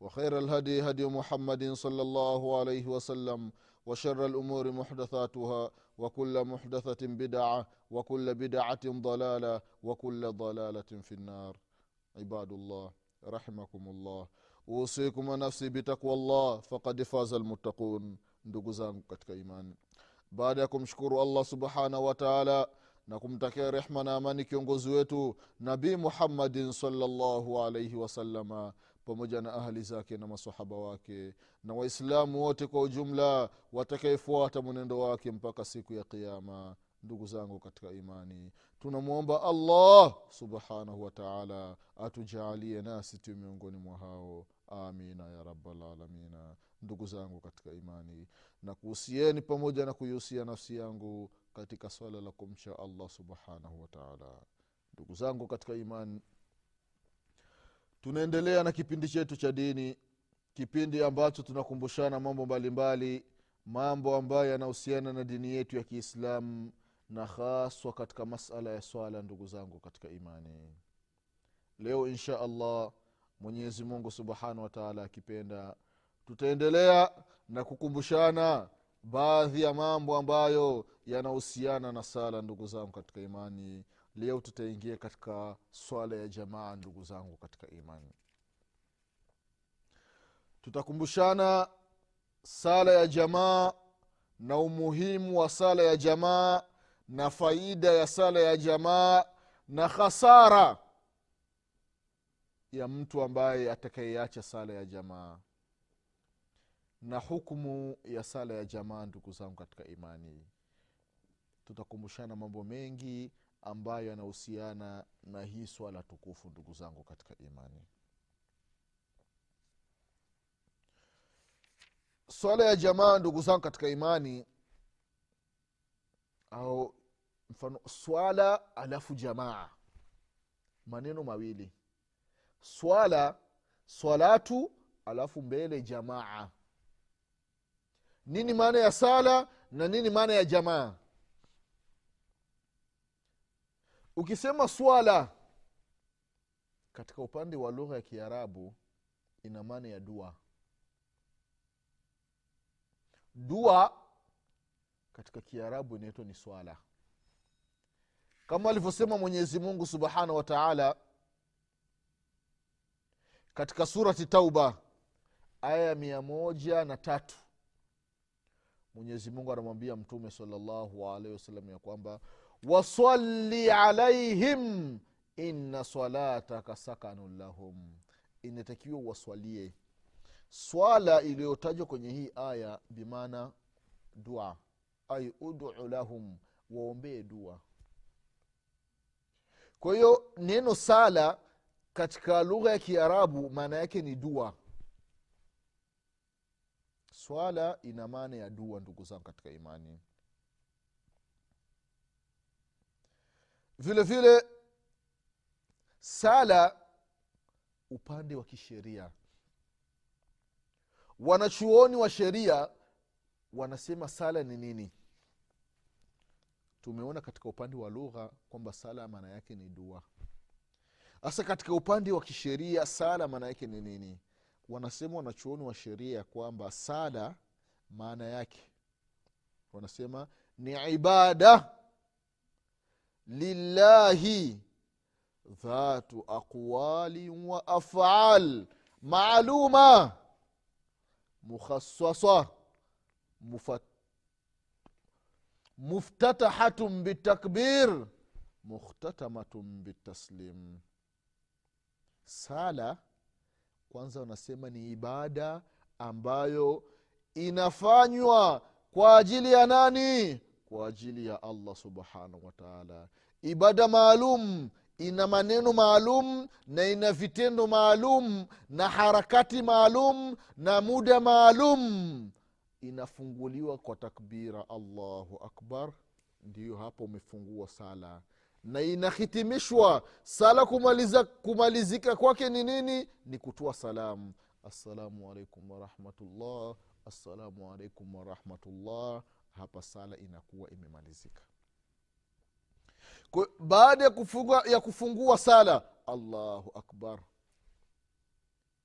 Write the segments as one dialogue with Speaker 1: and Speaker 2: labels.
Speaker 1: وخير الهدي هدي محمد صلى الله عليه وسلم وشر الامور محدثاتها وكل محدثه بدعه وكل بدعه ضلاله وكل ضلاله في النار عباد الله رحمكم الله usikum nafsi bitakwa llah fakad faza lmuttaqun ndugu zangu katika imani baada ya kumshukuru allah subhanahu wa taala na kumtakia rehma na amani kiongozi wetu nabii muhammadin salllahu alaihi wasalama pamoja na ahli zake na masahaba wake na waislamu wote kwa ujumla watakaefuata mwenendo wake mpaka siku ya qiama ndugu zangu katika imani tunamwomba allah subhanahu wataala atujaalie nasi tu miongoni mwa hao. Amina ya rabalalamina ndugu zangu katika imani na kuhusieni pamoja na kuihusia nafsi yangu katika swala la kumcha allah subhanahu wataala ndugu zangu katika imani tunaendelea na kipindi chetu cha dini kipindi ambacho tunakumbushana mambo mbalimbali mambo ambayo yanahusiana na dini yetu ya kiislamu na haswa katika masala ya swala ndugu zangu katika imani. Leo insha allah mwenyezi mungu subhanahu wataala akipenda tutaendelea na kukumbushana baadhi ya mambo ambayo yanahusiana na sala ndugu zangu katika imani leo tutaingia katika swala ya jamaa ndugu zangu katika imani. Tutakumbushana sala ya jamaa na umuhimu wa sala ya jamaa na faida ya sala ya jamaa na khasara ya mtu ambaye atakayeacha sala ya jamaa na hukumu ya sala ya jamaa ndugu zangu katika imani. Tutakumbushana mambo mengi ambayo yanahusiana na hii swala tukufu ndugu zangu katika imani. Swala ya jamaa ndugu zangu katika imani au mfano swala alafu jamaa. Maneno mawili. Swala swalatu alafu mbele jamaa. Nini maana ya sala na nini maana ya jamaa ukisema swala katika upande wa lugha ya kiarabu ina maana ya dua. Dua katika kiarabu inaitwa ni swala. Kama alivyosema mwenyezi mungu subhanahu wa taala katika surati tauba aya ya mia moja na tatu mwenyezi mungu anamwambia mtume salallahu alaihi wasallam ya kwamba wasali alaihim inna salataka sakanun lahum. Inatakiwa waswalie. Swala iliyotajwa kwenye hii aya bimaana dua. Ai udu lahum waombee dua. Kwa hiyo neno sala katika lugha ya kiarabu maana yake ni dua. Swala ina maana ya dua ndugu zangu katika imani vile vile sala upande wa kisheria. Wanachuoni wa sheria wanasema sala ni nini? Tumeona katika upande wa lugha kwamba sala maana yake ni dua. Hasa katika upande wa kisheria sala maana yake ni nini? Wanasema wanachuoni wa sheria kwamba sala maana yake. Wanasema ni ibada lillahi dhatu aqwali wa afal maaluma mukhasasa muftatahatun bitakbir mukhtatamatun bitaslim. Sala kwanza wanasema ni ibada ambayo inafanywa kwa ajili ya nani kwa ajili ya allah subhanahu wataala ibada maalum ina maneno maalum na ina vitendo maalum na harakati maalum na muda maalum. Inafunguliwa kwa takbira allahu akbar ndiyo hapo umefungua sala. Na inahitimishwa sala kumaliza, kumalizika kwake ni nini? Ni kutoa salamu. Assalamu alaikum warahmatullah assalamu alaikum warahmatullah hapa sala inakuwa imemalizika. Baada ya kufungua, ya kufungua sala allahu akbar.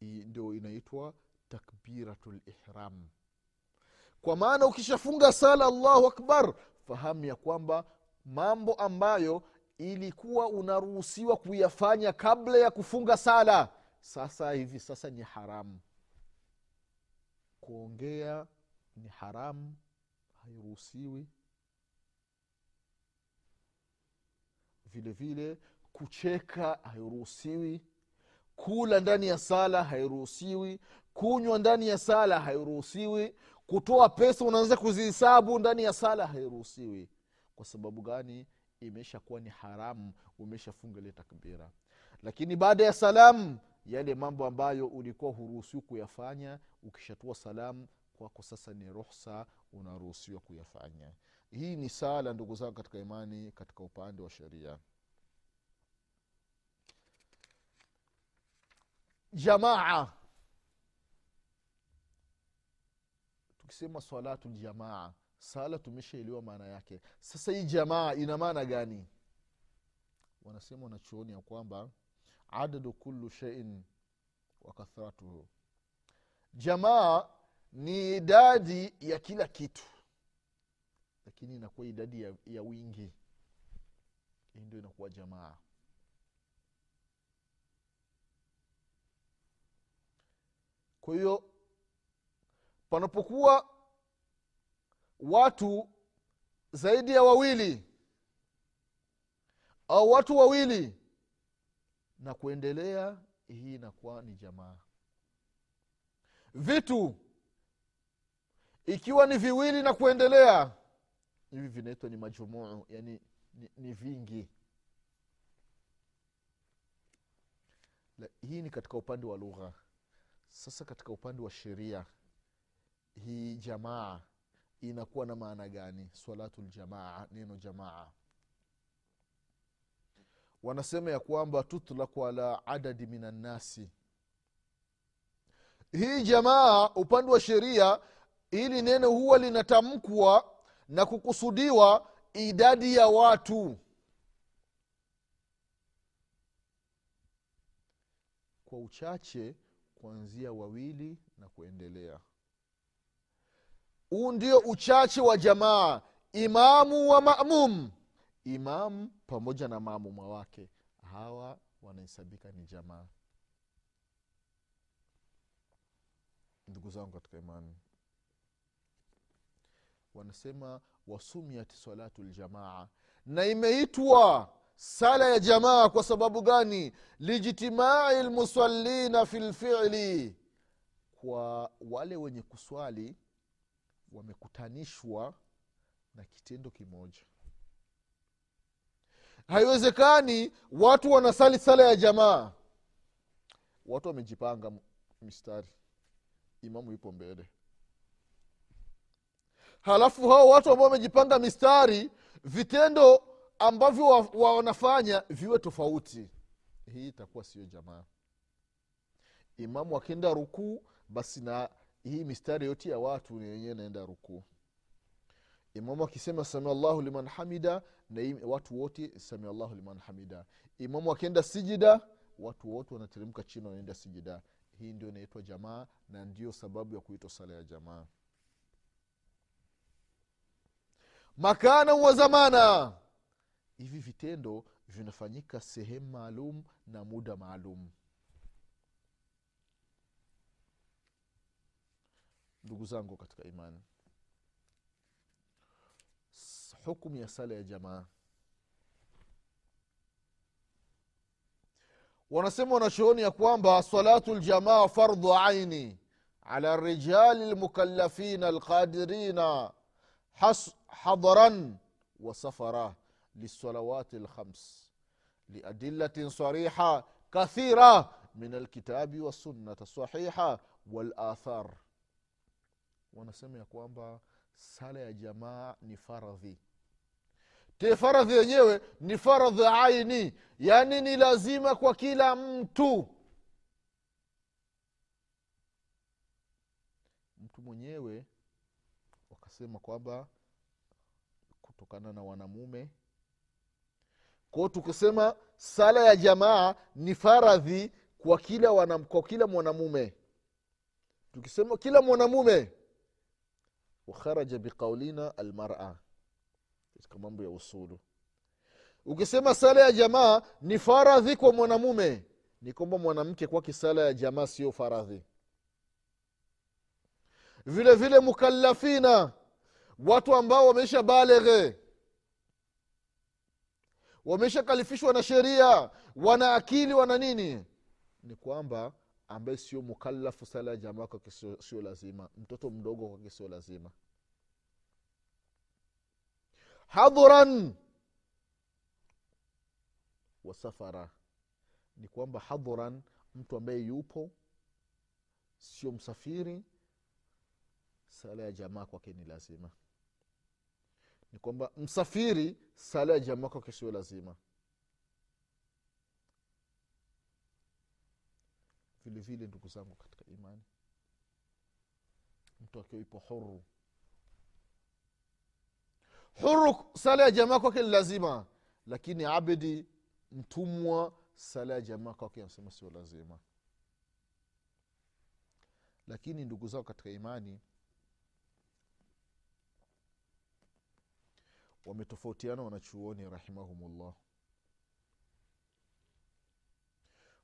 Speaker 1: Ndio inaitwa takbiratu lihram kwa maana ukishafunga sala allahu akbar fahamu ya kwamba mambo ambayo ilikuwa unaruhusiwa kuyafanya kabla ya kufunga sala sasa hivi sasa ni haramu kuongea ni haramu hairuhusiwi. Vile vile kucheka hairuhusiwi. Kula ndani ya sala hairuhusiwi. Kunywa ndani ya sala hairuhusiwi. Kutoa pesa unaanza kuzihesabu ndani ya sala hairuhusiwi. Kwa sababu gani? Imeshakuwa ni haramu. Umeshafunga ile takbira. Lakini baada ya salamu yale mambo ambayo ulikuwa huruhusiwi kuyafanya ukishatua salamu kwako sasa ni ruhsa unaruhusiwa kuyafanya. Hii ni sala ndugu zangu katika imani katika upande wa sheria. Jamaa. Tukisema salatu ljamaa sala tumeshaelewa maana yake. Sasa hii jamaa ina maana gani? Wanasema wanachuoni ya kwamba adadu kulu sheiin wa kathratuhu. Jamaa ni idadi ya kila kitu. Lakini inakuwa idadi ya, ya wingi. Hii ndio inakuwa jamaa. Kwa hiyo panapokuwa watu zaidi ya wawili au watu wawili na kuendelea hii inakuwa ni jamaa. Vitu ikiwa ni viwili na kuendelea. Hivi vinaitwa ni majumuu yani ni, ni vingi. La, hii ni katika upande wa lugha. Sasa katika upande wa sheria hii jamaa inakuwa na maana gani? Salatu ljamaa neno jamaa. Wanasema ya kwamba tutlaku ala adadi min annasi hii jamaa upande wa sheria hili neno huwa linatamkwa na kukusudiwa idadi ya watu. Kwa uchache kuanzia wawili na kuendelea. Huu ndio uchache wa jamaa imamu wa mamum. Imamu pamoja na maamuma wake. Hawa wanahesabika ni jamaa. Ndugu zangu katika imani wanasema wasumiat salatu ljamaa na imeitwa sala ya jamaa kwa sababu gani? Lijtimai lmusallina fi lfili kwa wale wenye kuswali wamekutanishwa na kitendo kimoja. Haiwezekani watu wanasali sala ya jamaa. Watu wamejipanga mistari imamu ipo mbele halafu hao watu ambao wamejipanga mistari vitendo ambavyo wa, wa wanafanya viwe tofauti. Hii itakuwa siyo jamaa. Imamu akienda rukuu basi na hii mistari yote ya watu yenyewe naenda rukuu. Imamu akisema samiallahu liman hamida na watu wote samiallahu liman hamida. Imamu akienda sijida watu wote wanateremka chini wanaenda sijida. Hii ndio inaitwa jamaa na ndio sababu ya kuitwa sala ya jamaa makana wa zamana. Hivi vitendo vinafanyika sehemu maalum na muda maalum. Ndugu zangu katika imani. Hukumu ya sala ya jamaa. Wanasema wanachooni ya kwamba salatu ljamaa fardhu aini ala rijali lmukallafina alqadirina has- hadran وسفرة للصلوات الخمس لأدلة صريحة كثيرة من الكتاب والسنة الصحيحة والآثار wanasema ya kwamba sala ya jamaa ni faradhi te faradhi yenyewe ni faradhi aini yaani ni lazima kwa kila mtu mtu mwenyewe wakasema kwamba kutokana na wanamume. Kwao tukisema sala ya jamaa ni faradhi kwa kila, mwanamume. Tukisema kila mwanamume wakharaja biqaulina almara. Katika mambo ya usulu. Ukisema sala ya jamaa ni faradhi kwa mwanamume ni kwamba mwanamke kwake sala ya jamaa sio faradhi. Vile vile mukallafina watu ambao wameisha baleghe wameshakalifishwa na sheria wana akili wana nini? Ni kwamba ambaye sio mukalafu sala ya jamaa kwake sio- lazima. Mtoto mdogo kwake sio lazima. Hadhuran wa safara. Ni kwamba hadhuran mtu ambaye yupo sio msafiri sala ya jamaa kwake ni lazima ni kwamba msafiri sala ya jamaa kwake sio lazima. Vile vile ndugu zangu katika imani mtu akiwa ipo huru. Huru sala ya jamaa kwake ni lazima lakini abdi mtumwa sala ya jamaa kwake anasema sio lazima. Lakini ndugu zao katika imani wametofautiana wanachuoni rahimahumullah.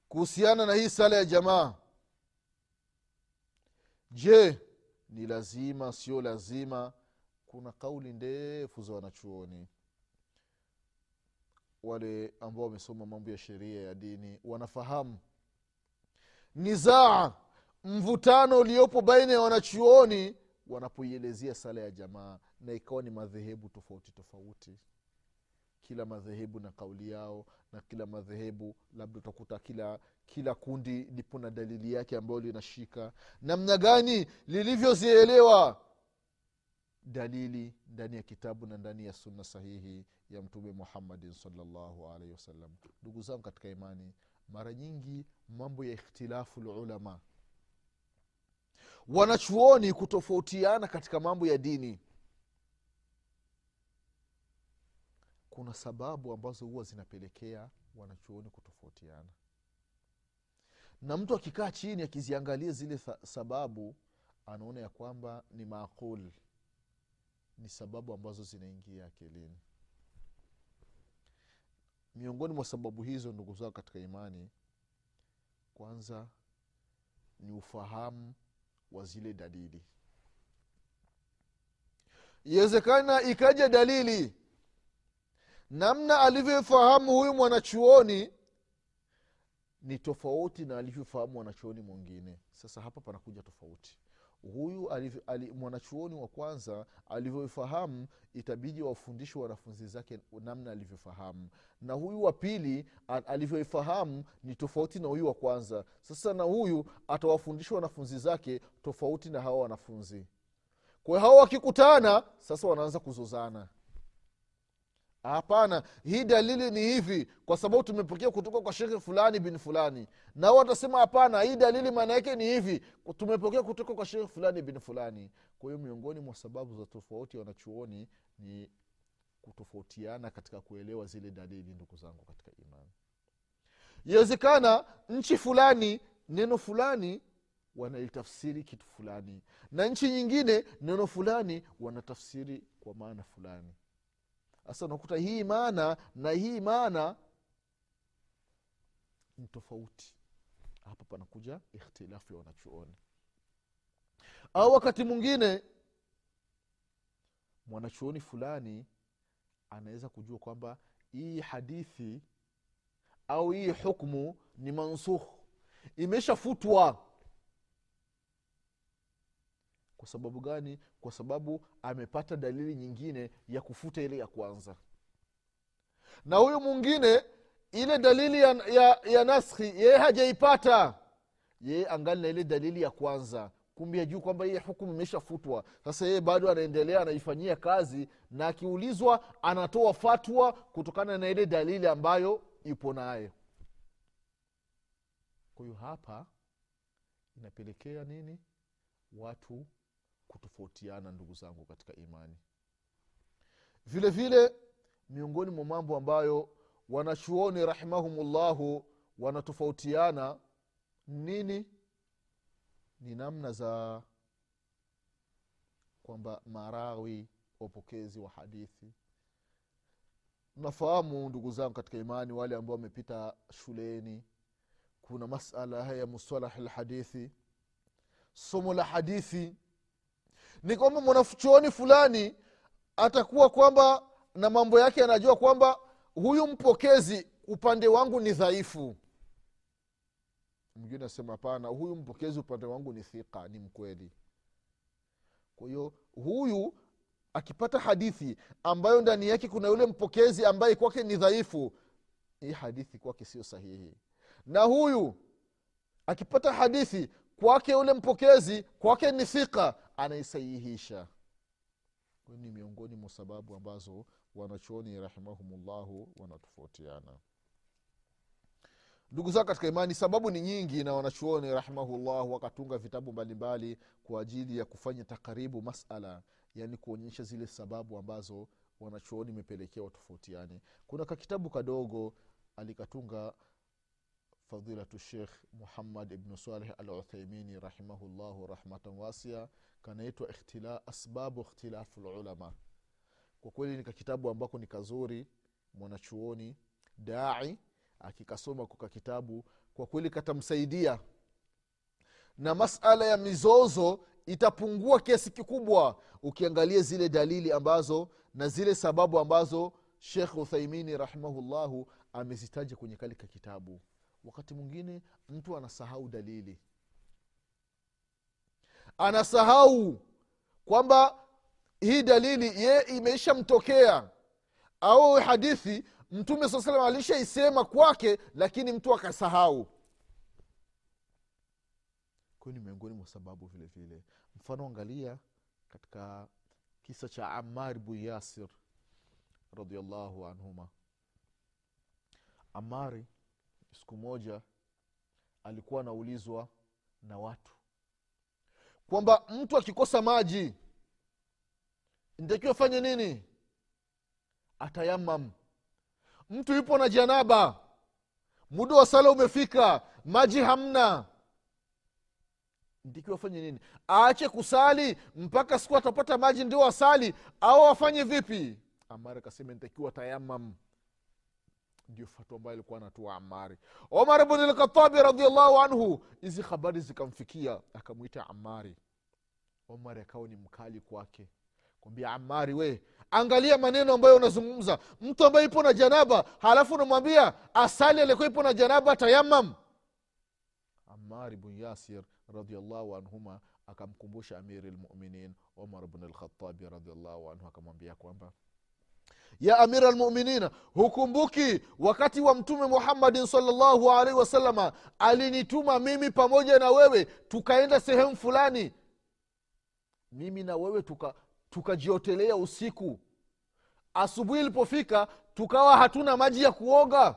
Speaker 1: Kuhusiana na hii sala ya jamaa je ni lazima sio lazima? Kuna kauli ndefu za wanachuoni. Wale ambao wamesoma mambo ya sheria ya dini wanafahamu. Nizaa mvutano uliopo baina ya wanachuoni wanapoielezea sala ya jamaa na ikawa ni madhehebu tofauti tofauti. Kila madhehebu na kauli yao na kila madhehebu labda utakuta kila kila kundi lipo na dalili yake ambayo linashika. Namna gani lilivyozielewa? Dalili ndani ya kitabu na ndani ya sunna sahihi ya mtume muhammadin salllahu alaihi wasallam. Ndugu zangu katika imani mara nyingi mambo ya ikhtilafu lulama wanachuoni kutofautiana katika mambo ya dini. Kuna sababu ambazo huwa zinapelekea wanachuoni kutofautiana. Na mtu akikaa chini akiziangalia zile sababu anaona ya kwamba ni maakul ni sababu ambazo zinaingia akilini. Miongoni mwa sababu hizo ndugu zao katika imani kwanza ni ufahamu wa zile dalili. Iwezekana ikaja dalili. Namna alivyofahamu huyu mwanachuoni ni tofauti na alivyofahamu mwanachuoni mwingine. Sasa hapa panakuja tofauti huyu mwanachuoni wa kwanza alivyoifahamu itabidi wafundishe wanafunzi zake namna alivyofahamu. Na huyu wa pili alivyoifahamu ni tofauti na huyu wa kwanza. Sasa na huyu atawafundisha wanafunzi zake tofauti na hawa wanafunzi. Kwa hiyo hawa wakikutana sasa wanaanza kuzozana hapana hii dalili ni hivi kwa sababu tumepokea kutoka kwa shekhe fulani bin fulani. Nao watasema hapana hii dalili maana yake ni hivi tumepokea kutoka kwa shekhe fulani bin fulani. Kwa hiyo miongoni mwa sababu za tofauti wanachuoni ni kutofautiana katika kuelewa zile dalili ndugu zangu katika imani. Iwezekana nchi fulani neno fulani wanalitafsiri kitu fulani. Na nchi nyingine neno fulani wanatafsiri kwa maana fulani sasa unakuta hii maana na hii maana ni tofauti. Hapa panakuja ikhtilafu ya wanachuoni. Au wakati mwingine mwanachuoni fulani anaweza kujua kwamba hii hadithi au hii hukmu ni mansukh. Imeshafutwa kwa sababu gani? Kwa sababu amepata dalili nyingine ya kufuta ile ya kwanza. Na huyu mwingine ile dalili ya, ya, ya naskhi yeye hajaipata. Yeye angali na ile dalili ya kwanza. Kumbe ajuu kwamba hii hukumu imeshafutwa. Sasa yeye bado anaendelea anaifanyia kazi na akiulizwa anatoa fatwa kutokana na ile dalili ambayo ipo nayo kwa hiyo hapa inapelekea nini? Watu kutofautiana ndugu zangu katika imani. Vile vile miongoni mwa mambo ambayo wanachuoni rahimahumullahu wanatofautiana nini? Ni namna za kwamba marawi wapokezi wa hadithi. Nafahamu ndugu zangu katika imani wale ambao wamepita shuleni kuna masala haya mustalahi lhadithi somo la hadithi ni kwamba mwanachuoni fulani atakuwa kwamba na mambo yake anajua kwamba huyu mpokezi upande wangu ni dhaifu. Mwingine asema hapana huyu mpokezi upande wangu ni thika ni mkweli. Kwa hiyo huyu akipata hadithi ambayo ndani yake kuna yule mpokezi ambaye kwake ni dhaifu hii hadithi kwake sio sahihi. Na huyu akipata hadithi kwake yule mpokezi kwake ni thika anaisahihisha ni miongoni mwa sababu ambazo wanachuoni rahimahumullahu wanatofautiana. Ndugu zao katika imani sababu ni nyingi na wanachuoni rahimahullah wakatunga vitabu mbalimbali kwa ajili ya kufanya takaribu masala yaani kuonyesha zile sababu ambazo wanachuoni imepelekea watofautiani kuna kakitabu kadogo alikatunga fadilatu shekh muhammad ibnu saleh al uthaimini rahimahullahu rahmatan wasia kanaitwa ikhtila, asbabu ikhtilafu lulama kwa kweli ni kakitabu ambako ni kazuri mwanachuoni dai akikasoma kuka kitabu kwa kweli katamsaidia. Na masala ya mizozo itapungua kiasi kikubwa ukiangalia zile dalili ambazo na zile sababu ambazo shekh uthaimini rahimahullahu amezitaja kwenye kalika kitabu wakati mwingine mtu anasahau dalili. Anasahau kwamba hii dalili ye imeishamtokea au hadithi mtume saa salam alishaisema kwake lakini mtu akasahau. Kwayo ni miongoni mwa sababu vile vile. Mfano angalia katika kisa cha amar bnu yasir radiallahu anhuma. Amari siku moja alikuwa anaulizwa na watu kwamba mtu akikosa maji ntakiwa fanye nini? Atayamam mtu yupo na janaba. Muda wa sala umefika maji hamna. Ndikiwa afanye nini? Aache kusali mpaka siku atapata maji ndio asali au afanye vipi? Amara akasema ntakiwa tayamam fatwa ambayo alikuwa anatua amari. Omar bn lkhatabi radiallahu anhu hizi habari zikamfikia akamwita amari. Omar akawa ni mkali kwake. Kwambia amari we angalia maneno ambayo unazungumza. Mtu ambaye ipo na janaba halafu unamwambia asali alikuwa ipo na janaba tayamam. Amari bn yasir radiallahu anhuma akamkumbusha amiri lmuminin omar bn lkhatabi radiallahu anhu akamwambia kwamba ya amira lmuminina hukumbuki wakati wa mtume muhammadin salllahu alaihi wasalama alinituma mimi pamoja na wewe tukaenda sehemu fulani. Mimi na wewe tuka tukajiotelea usiku. Asubuhi ilipofika tukawa hatuna maji ya kuoga.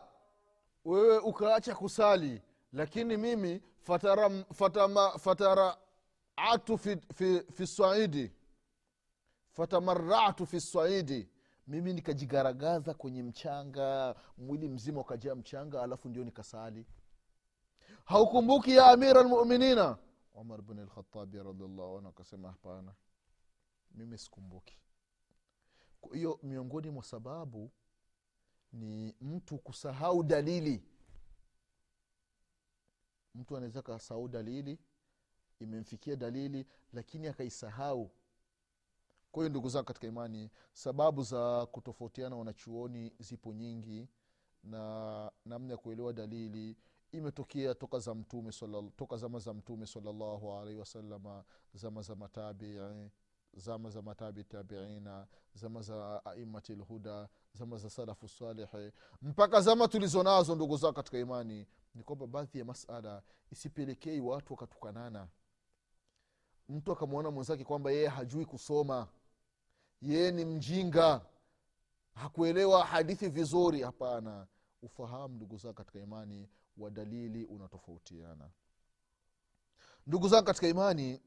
Speaker 1: Wewe ukaacha kusali lakini mimi fatara, fi, fi, fi swaidi. Fatamaratu fi swaidi mimi nikajigaragaza kwenye mchanga mwili mzima ukajaa mchanga alafu ndio nikasali. Haukumbuki ya amira lmuminina umar bn lkhatabi radiallahu anhu akasema hapana mimi sikumbuki. Kwa hiyo miongoni mwa sababu ni mtu kusahau dalili. Mtu anaweza kasahau dalili imemfikia dalili lakini akaisahau kwa hiyo ndugu zangu katika imani sababu za kutofautiana wanachuoni zipo nyingi na namna ya kuelewa dalili imetokea toka za mtume toka zama za mtume salallahu alaihi wasalama zama za matabii zama za matabi tabiina zama za aimati lhuda zama za salafu salihi mpaka zama tulizo nazo ndugu zao katika imani ni kwamba baadhi ya masala isipelekei watu wakatukanana. Mtu akamwona mwenzake kwamba yeye hajui kusoma yeye ni mjinga. Hakuelewa hadithi vizuri. Hapana. Ufahamu ndugu zangu katika imani wa dalili unatofautiana. Ndugu zangu katika imani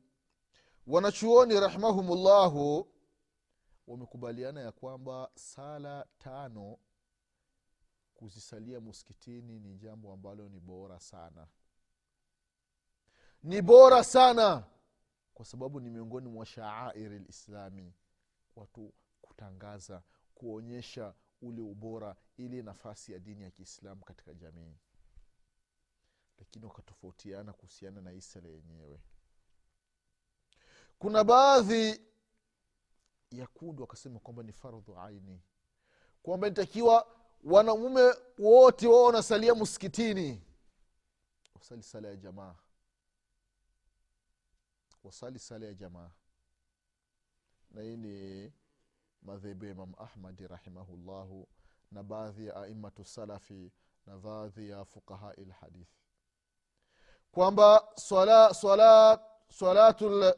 Speaker 1: wanachuoni rahimahumullahu wamekubaliana ya kwamba sala tano kuzisalia muskitini ni jambo ambalo ni bora sana. Ni bora sana kwa sababu ni miongoni mwa shaairi lislami watu kutangaza kuonyesha ule ubora ili nafasi ya dini ya kiislamu katika jamii. Lakini wakatofautiana kuhusiana na hii yenyewe. Kuna baadhi ya kundi wakasema kwamba ni fardhu aini. Kwamba nitakiwa wanaume wote wao wanasalia msikitini. Wasali sala ya jamaa. Wasali sala ya jamaa na hii ni madhehebu ya imam ahmadi rahimahullahu na baadhi ya aimatu salafi na baadhi ya fuqahai lhadithi kwamba swala, swala, swalatul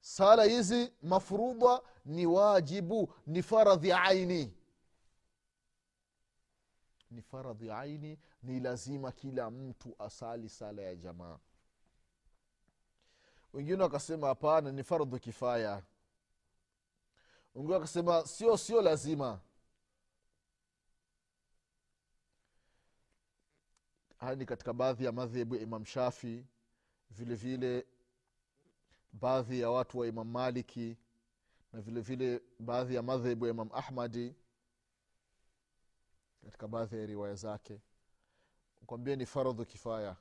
Speaker 1: sala hizi mafurudha ni wajibu ni faradhi aini. Ni faradhi aini ni lazima kila mtu asali sala ya jamaa wengine wakasema hapana ni fardhu kifaya. Wengine wakasema sio sio lazima. Haya ni katika baadhi ya madhehebu ya imam shafi vile vile baadhi ya watu wa imam maliki na vile vile baadhi ya madhehebu ya imam ahmadi katika baadhi ya riwaya zake. Kwambia ni faradhu kifaya.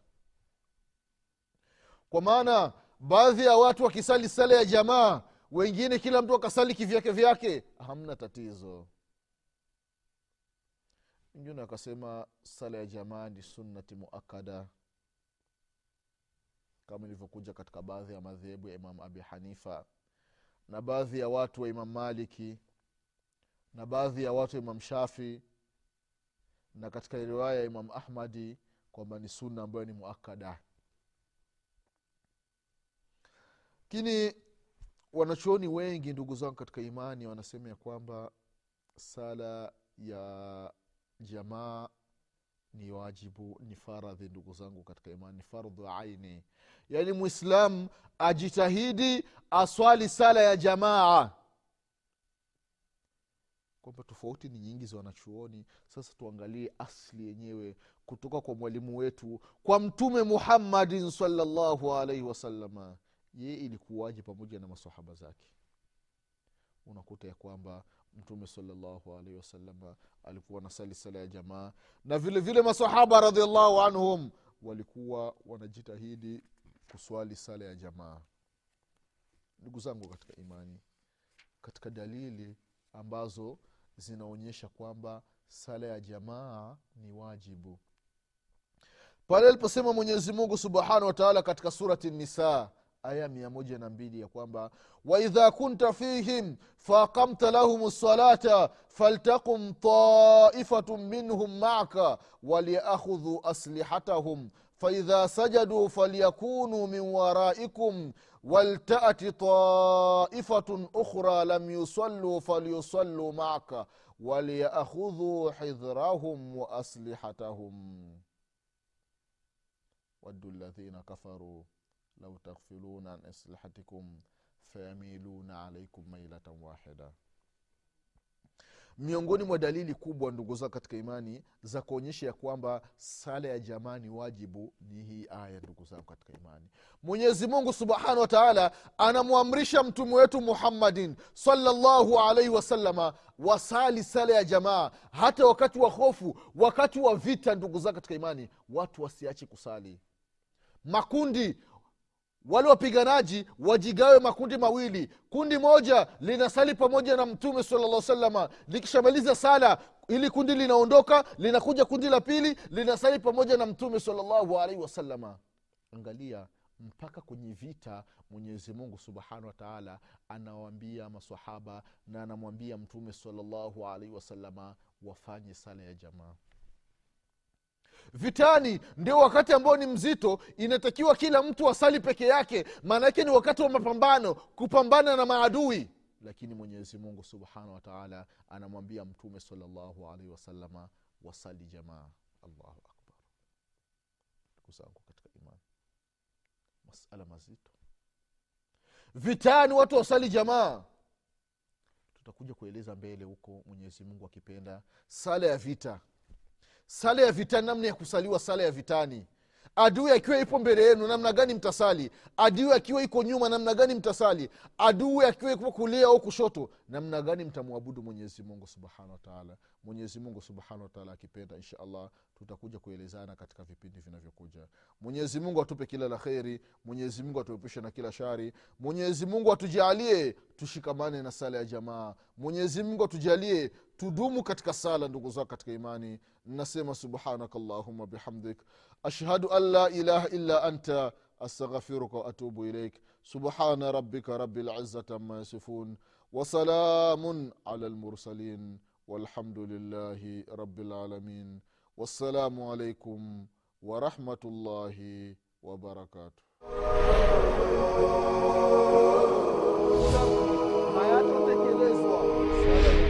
Speaker 1: Kwa maana baadhi ya watu wakisali sala ya jamaa wengine kila mtu akasali kivyake vyake. Hamna tatizo. Wengine akasema sala ya jamaa ni sunnati muakada kama ilivyokuja katika baadhi ya madhehebu ya imam abi hanifa na baadhi ya watu wa imam maliki na baadhi ya watu wa imam shafi na katika riwaya ya imam ahmadi kwamba ni sunna ambayo ni muakada lakini wanachuoni wengi ndugu zangu katika imani wanasema ya kwamba sala ya jamaa ni wajibu ni faradhi ndugu zangu katika imani ni fardhu aini. Yaani mwislamu ajitahidi aswali sala ya jamaa. Kwamba tofauti ni nyingi za wanachuoni. Sasa tuangalie asli yenyewe kutoka kwa mwalimu wetu kwa mtume muhammadin salllahu alaihi wasalama yeye ilikuwaje pamoja na masahaba zake? Unakuta ya kwamba mtume salllahu alaihi wasalama alikuwa nasali sala ya jamaa na vile vile masahaba radiallahu anhum walikuwa wanajitahidi kuswali sala ya jamaa. Ndugu zangu katika imani katika dalili ambazo zinaonyesha kwamba sala ya jamaa ni wajibu. Pale aliposema mwenyezi mungu subhanahu wataala katika surati nisa aya mia moja na mbili ya kwamba waidha kunta fihim faaqamta lahum lsalata faltakum taifatu minhum maka waliakhudhu aslihatahum faidha sajaduu falyakunuu min waraikum waltati taifatun ukhra lam yusalluu falyusalluu maka waliakhudhuu hidhrahum waaslihatahum wadu ladhina kafaruu lau taghfiluna an aslihatikum fayamiluna alaikum mailatan wahida miongoni mwa dalili kubwa ndugu zao katika imani za kuonyesha ya kwamba sala ya jamaa ni wajibu ni hii aya ndugu zangu katika imani. Mwenyezi mungu subhanahu wa taala anamwamrisha mtume wetu muhammadin salllahu alaihi wasalama wasali sala ya jamaa hata wakati wa hofu wakati wa vita ndugu zao katika imani watu wasiache kusali. Makundi wale wapiganaji wajigawe makundi mawili. Kundi moja linasali pamoja na mtume salllah salama likishamaliza sala ili kundi linaondoka linakuja kundi la pili linasali pamoja na mtume salllahu alaihi wasalama angalia mpaka kwenye vita mwenyezi mungu subhanahu wataala anawaambia masahaba na anamwambia mtume salllahu alaihi wasalama wafanye sala ya jamaa vitani ndio wakati ambao ni mzito inatakiwa kila mtu asali peke yake maana ni wakati wa mapambano kupambana na maadui. Lakini mwenyezi mungu subhanahu wataala anamwambia mtume salllahu alaihi wasalama wasali jamaa. Allahu akbar. Ndugu katika imani masala mazito. Vitani watu wasali jamaa. Tutakuja kueleza mbele huko mwenyezi mungu akipenda sala ya vita sala ya vitani namna ya kusaliwa sala ya vitani. Adui akiwa ipo mbele yenu namna gani mtasali? Adui akiwa iko nyuma namna gani mtasali? Adui akiwa ipo kulia au kushoto namna gani mtamwabudu mwenyezi mungu subhanahu wataala mwenyezi mungu subhanahu wataala akipenda insha allah tutakuja kuelezana katika vipindi vinavyokuja. Mwenyezi mungu atupe kila la kheri mwenyezi mungu atuepushe na kila shari mwenyezi mungu atujalie tushikamane na sala ya jamaa. Mwenyezi mungu atujalie tudumu katika sala ndugu zao katika imani. Nasema subhanak allahuma bihamdik. Ashhadu an la ilaha illa anta astaghfiruka waatubu ilaik subhana rabika rabi lizati ama yasifun wasalamun ala lmursalin walhamdu lillahi rabi lalamin wassalamu alaikum warahmatu wabarakatuh hayatotekelezwa sala ya mtu haifai